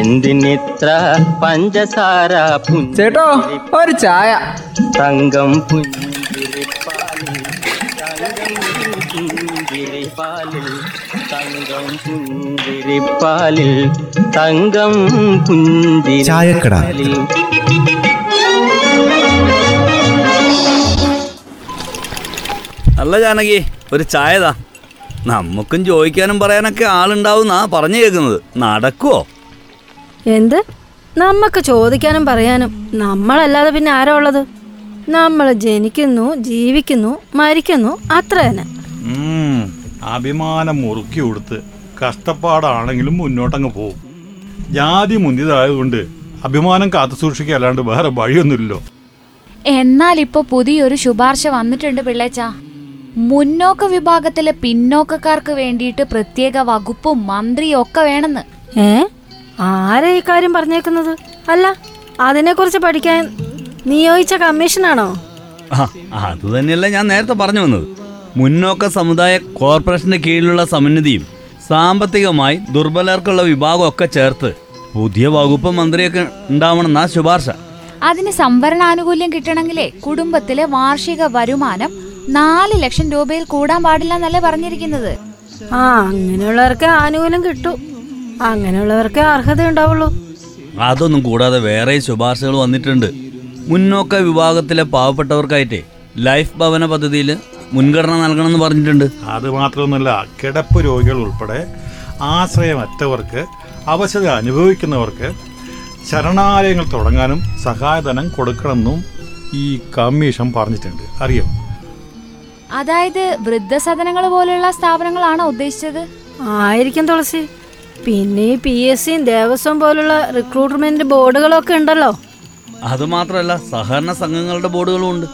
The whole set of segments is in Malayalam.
എന്തിനിത്ര പഞ്ചസാര ചേട്ടോ ഒരു ചായ. തങ്കം പുഞ്ചിരിപ്പാലിൽ തങ്കം പുഞ്ചിരിപ്പാലിൽ തങ്കം പുഞ്ചിരിപ്പാലിൽ തങ്കം ചായക്കട. പുഞ്ചിരിപ്പാലിൽ അല്ല ജാനകി ഒരു ചായതാ. നമുക്കും ചോദിക്കാനും പറയാനൊക്കെ ആളുണ്ടാവും എന്നാ പറഞ്ഞു കേൾക്കുന്നത് നടക്കുവോ? എന്ത്? നമുക്ക് ചോദിക്കാനും പറയാനും. നമ്മളല്ലാതെ പിന്നെ ആരാ ഉള്ളത്? നമ്മൾ ജനിക്കുന്നു ജീവിക്കുന്നു മരിക്കുന്നു അത്ര തന്നെ. അഭിമാനം മുറുക്കി കൊടുത്ത് കഷ്ടപ്പാടാണെങ്കിലും മുന്നോട്ടങ്ങ് പോകും. ജാതി മുന്തിയതായതുകൊണ്ട് അഭിമാനം കാത്തു സൂക്ഷിക്കുക അല്ലാണ്ട് വേറെ വഴിയൊന്നുമില്ലല്ലോ. എന്നാൽ ഇപ്പൊ പുതിയൊരു ശുപാർശ വന്നിട്ടുണ്ട് പിള്ളേച്ച. മുന്നോക്ക വിഭാഗത്തിലെ പിന്നോക്കക്കാർക്ക് വേണ്ടിയിട്ട് പ്രത്യേക വകുപ്പും മന്ത്രിയും ഒക്കെ വേണമെന്ന്. ഏ? ആരാ ഈ കാര്യം പറഞ്ഞേക്കുന്നത്? അല്ല അതിനെക്കുറിച്ച് പഠിക്കാൻ നിയോഗിച്ച കമ്മീഷനാണോ? ആ അത് തന്നെയല്ല ഞാൻ നേരത്തെ പറഞ്ഞു വന്നത്. മുന്നോക്ക സമുദായ കോർപ്പറേഷന്റെ കീഴിലുള്ള സമുന്നതിയും സാമ്പത്തികമായി ദുർബലർക്കുള്ള വിഭാഗമൊക്കെ ചേർത്ത് പുതിയ വകുപ്പ് മന്ത്രിയൊക്കെ ഉണ്ടാവണമെന്നാ ശുപാർശ. അതിന് സംവരണ ആനുകൂല്യം കിട്ടണമെങ്കിലേ കുടുംബത്തിലെ വാർഷിക വരുമാനം നാല് ലക്ഷം രൂപയിൽ കൂടാൻ പാടില്ല എന്നല്ലേ പറഞ്ഞിരിക്കുന്നത്? ആ അങ്ങനെയുള്ളവർക്ക് ആനുകൂല്യം കിട്ടൂ. അങ്ങനെയുള്ളവർക്ക് അർഹത ഉണ്ടാവുള്ളൂ. അതൊന്നും കൂടാതെ വേറെ ശുപാർശകൾ വന്നിട്ടുണ്ട്. മുന്നോക്ക വിഭാഗത്തിലെ പാവപ്പെട്ടവർക്കായിട്ടേ ലൈഫ് ഭവന പദ്ധതിയിൽ മുൻഗണന നൽകണമെന്ന് പറഞ്ഞിട്ടുണ്ട്. അത് മാത്രമൊന്നുമല്ല കിടപ്പ് രോഗികൾ ഉൾപ്പെടെ ആശ്രയമറ്റവർക്ക് അവശത അനുഭവിക്കുന്നവർക്ക് ശരണാലയങ്ങൾ തുടങ്ങാനും സഹായധനം കൊടുക്കണമെന്നും ഈ കമ്മീഷൻ പറഞ്ഞിട്ടുണ്ട്. അറിയാം? അതായത് വൃദ്ധസദനങ്ങൾ പോലെയുള്ള സ്ഥാപനങ്ങളാണോ ഉദ്ദേശിച്ചത്? ആയിരിക്കും തുളസി. പിന്നെ ഈ പി എസ് സിയും ദേവസ്വം പോലുള്ള റിക്രൂട്ട്മെന്റ് ബോർഡുകളൊക്കെ ഉണ്ടല്ലോ. അത് മാത്രമല്ല സഹകരണ സംഘങ്ങളുടെ ബോർഡുകളും ഉണ്ട്.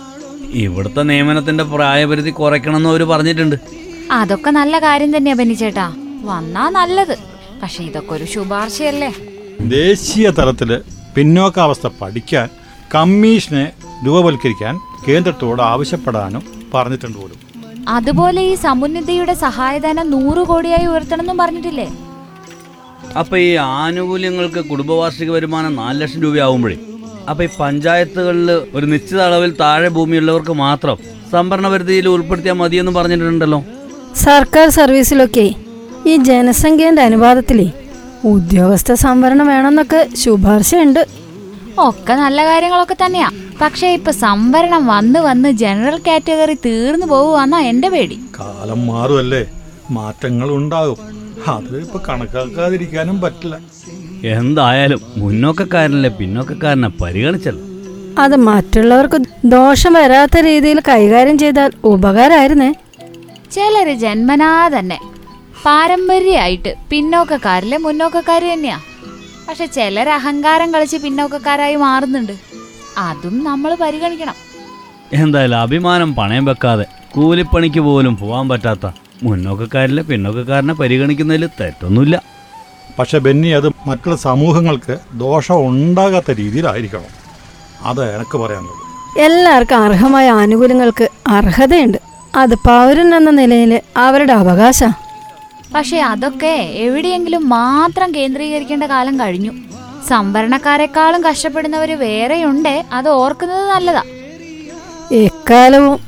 ഇവിടുത്തെ നിയമനത്തിന്റെ പ്രായപരിധി കുറയ്ക്കണമെന്ന് അവർ പറഞ്ഞിട്ടുണ്ട്. അതൊക്കെ നല്ല കാര്യം തന്നെയാ ബെന്നിച്ചേട്ടാ വന്നാ നല്ലത്. പക്ഷെ ഇതൊക്കെ ഒരു ശുപാർശയല്ലേ? ദേശീയ തലത്തിൽ പിന്നോക്കാവസ്ഥ പഠിക്കാൻ കമ്മീഷനെ രൂപവൽക്കരിക്കാൻ കേന്ദ്രത്തോട് ആവശ്യപ്പെടാനും പറഞ്ഞിട്ടുണ്ട് പോലും. അതുപോലെ ഈ സമുന്നതിയുടെ സഹായധനം നൂറ് കോടിയായി ഉയർത്തണമെന്നും പറഞ്ഞിട്ടില്ലേ? അപ്പൊ ഈ ആനുകൂല്യങ്ങൾക്ക് കുടുംബവാർഷിക വരുമാനം നാല് ലക്ഷം രൂപയാവുമ്പോഴേ. അപ്പൊ ഈ പഞ്ചായത്തുകളിൽ ഒരു നിശ്ചിത അളവിൽ താഴെ ഭൂമിയുള്ളവർക്ക് മാത്രം സംഭരണ പരിധിയിൽ ഉൾപ്പെടുത്തിയാൽ മതിയെന്ന് പറഞ്ഞിട്ടുണ്ടല്ലോ. സർക്കാർ സർവീസിലൊക്കെ ഈ ജനസംഖ്യന്റെ അനുപാതത്തിലേ ഉദ്യോഗസ്ഥ സംവരണം വേണമെന്നൊക്കെ ശുപാർശയുണ്ട്. ഒക്കെ നല്ല കാര്യങ്ങളൊക്കെ തന്നെയാ. പക്ഷേ ഇപ്പൊ സംവരണം വന്ന് വന്ന് ജനറൽ കാറ്റഗറി തീർന്നു പോവുകയെന്നാ എന്റെ പേടി. കാലം മാറുമല്ലേ? മാറ്റങ്ങൾ ഉണ്ടാകും. അത് ഇപ്പൊ കണക്കാക്കാതിരിക്കാനും പറ്റില്ല. എന്തായാലും മുന്നോക്കക്കാരനല്ലേ പിന്നോക്കക്കാരനെ പരിഗണിച്ചല്ലോ. അത് മറ്റുള്ളവർക്ക് ദോഷം വരാത്ത രീതിയിൽ കൈകാര്യം ചെയ്താൽ ഉപകാരമായിരുന്നേ ചിലര് ജന്മനാ തന്നെ പാരമ്പര്യമായിട്ട് പിന്നോക്കക്കാരിലെ മുന്നോക്കക്കാര് തന്നെയാ. പക്ഷെ ചിലർ അഹങ്കാരം കളിച്ച് പിന്നോക്കക്കാരായി മാറുന്നുണ്ട്. അതും നമ്മൾ പരിഗണിക്കണം. എന്തായാലും അഭിമാനം പണയം വെക്കാതെ കൂലിപ്പണിക്ക് പോലും പോവാൻ പറ്റാത്ത മുന്നോക്കക്കാരിലെ പിന്നോക്കക്കാരനെ പരിഗണിക്കുന്നതിൽ തെറ്റൊന്നുമില്ല. പക്ഷെ ബെന്നി അത് മറ്റുള്ള സമൂഹങ്ങൾക്ക് ദോഷം ഉണ്ടാകാത്ത രീതിയിലായിരിക്കണം. അത് എനിക്ക് പറയാനുള്ളത്. എല്ലാവർക്കും അർഹമായ ആനുകൂല്യങ്ങൾക്ക് അർഹതയുണ്ട്. അത് പൗരൻ എന്ന നിലയിൽ അവരുടെ അവകാശ. പക്ഷെ അതൊക്കെ എവിടെയെങ്കിലും മാത്രം കേന്ദ്രീകരിക്കേണ്ട കാലം കഴിഞ്ഞു. സംവരണക്കാരെക്കാളും കഷ്ടപ്പെടുന്നവര് വേറെയുണ്ട്. അത് ഓർക്കുന്നത് നല്ലതാ. എക്കാലവും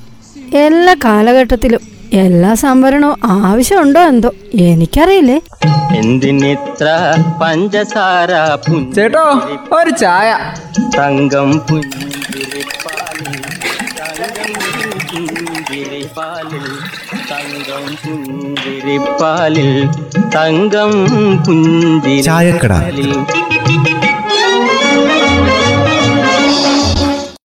എല്ലാ കാലഘട്ടത്തിലും എല്ലാ സംവരണവും ആവശ്യമുണ്ടോ എന്തോ? എനിക്കറിയില്ലേ. എന്തിനിത്ര പഞ്ചസാര ചേട്ടോ ഒരു ചായ. തങ്കം പുഞ്ചിരിപ്പാലിൽ തങ്കം പുഞ്ചിരിപ്പാലിൽ തങ്കം പുഞ്ചിരിപ്പാലിൽ തങ്കം ചായക്കട. പുഞ്ചിരിപ്പാലിൽ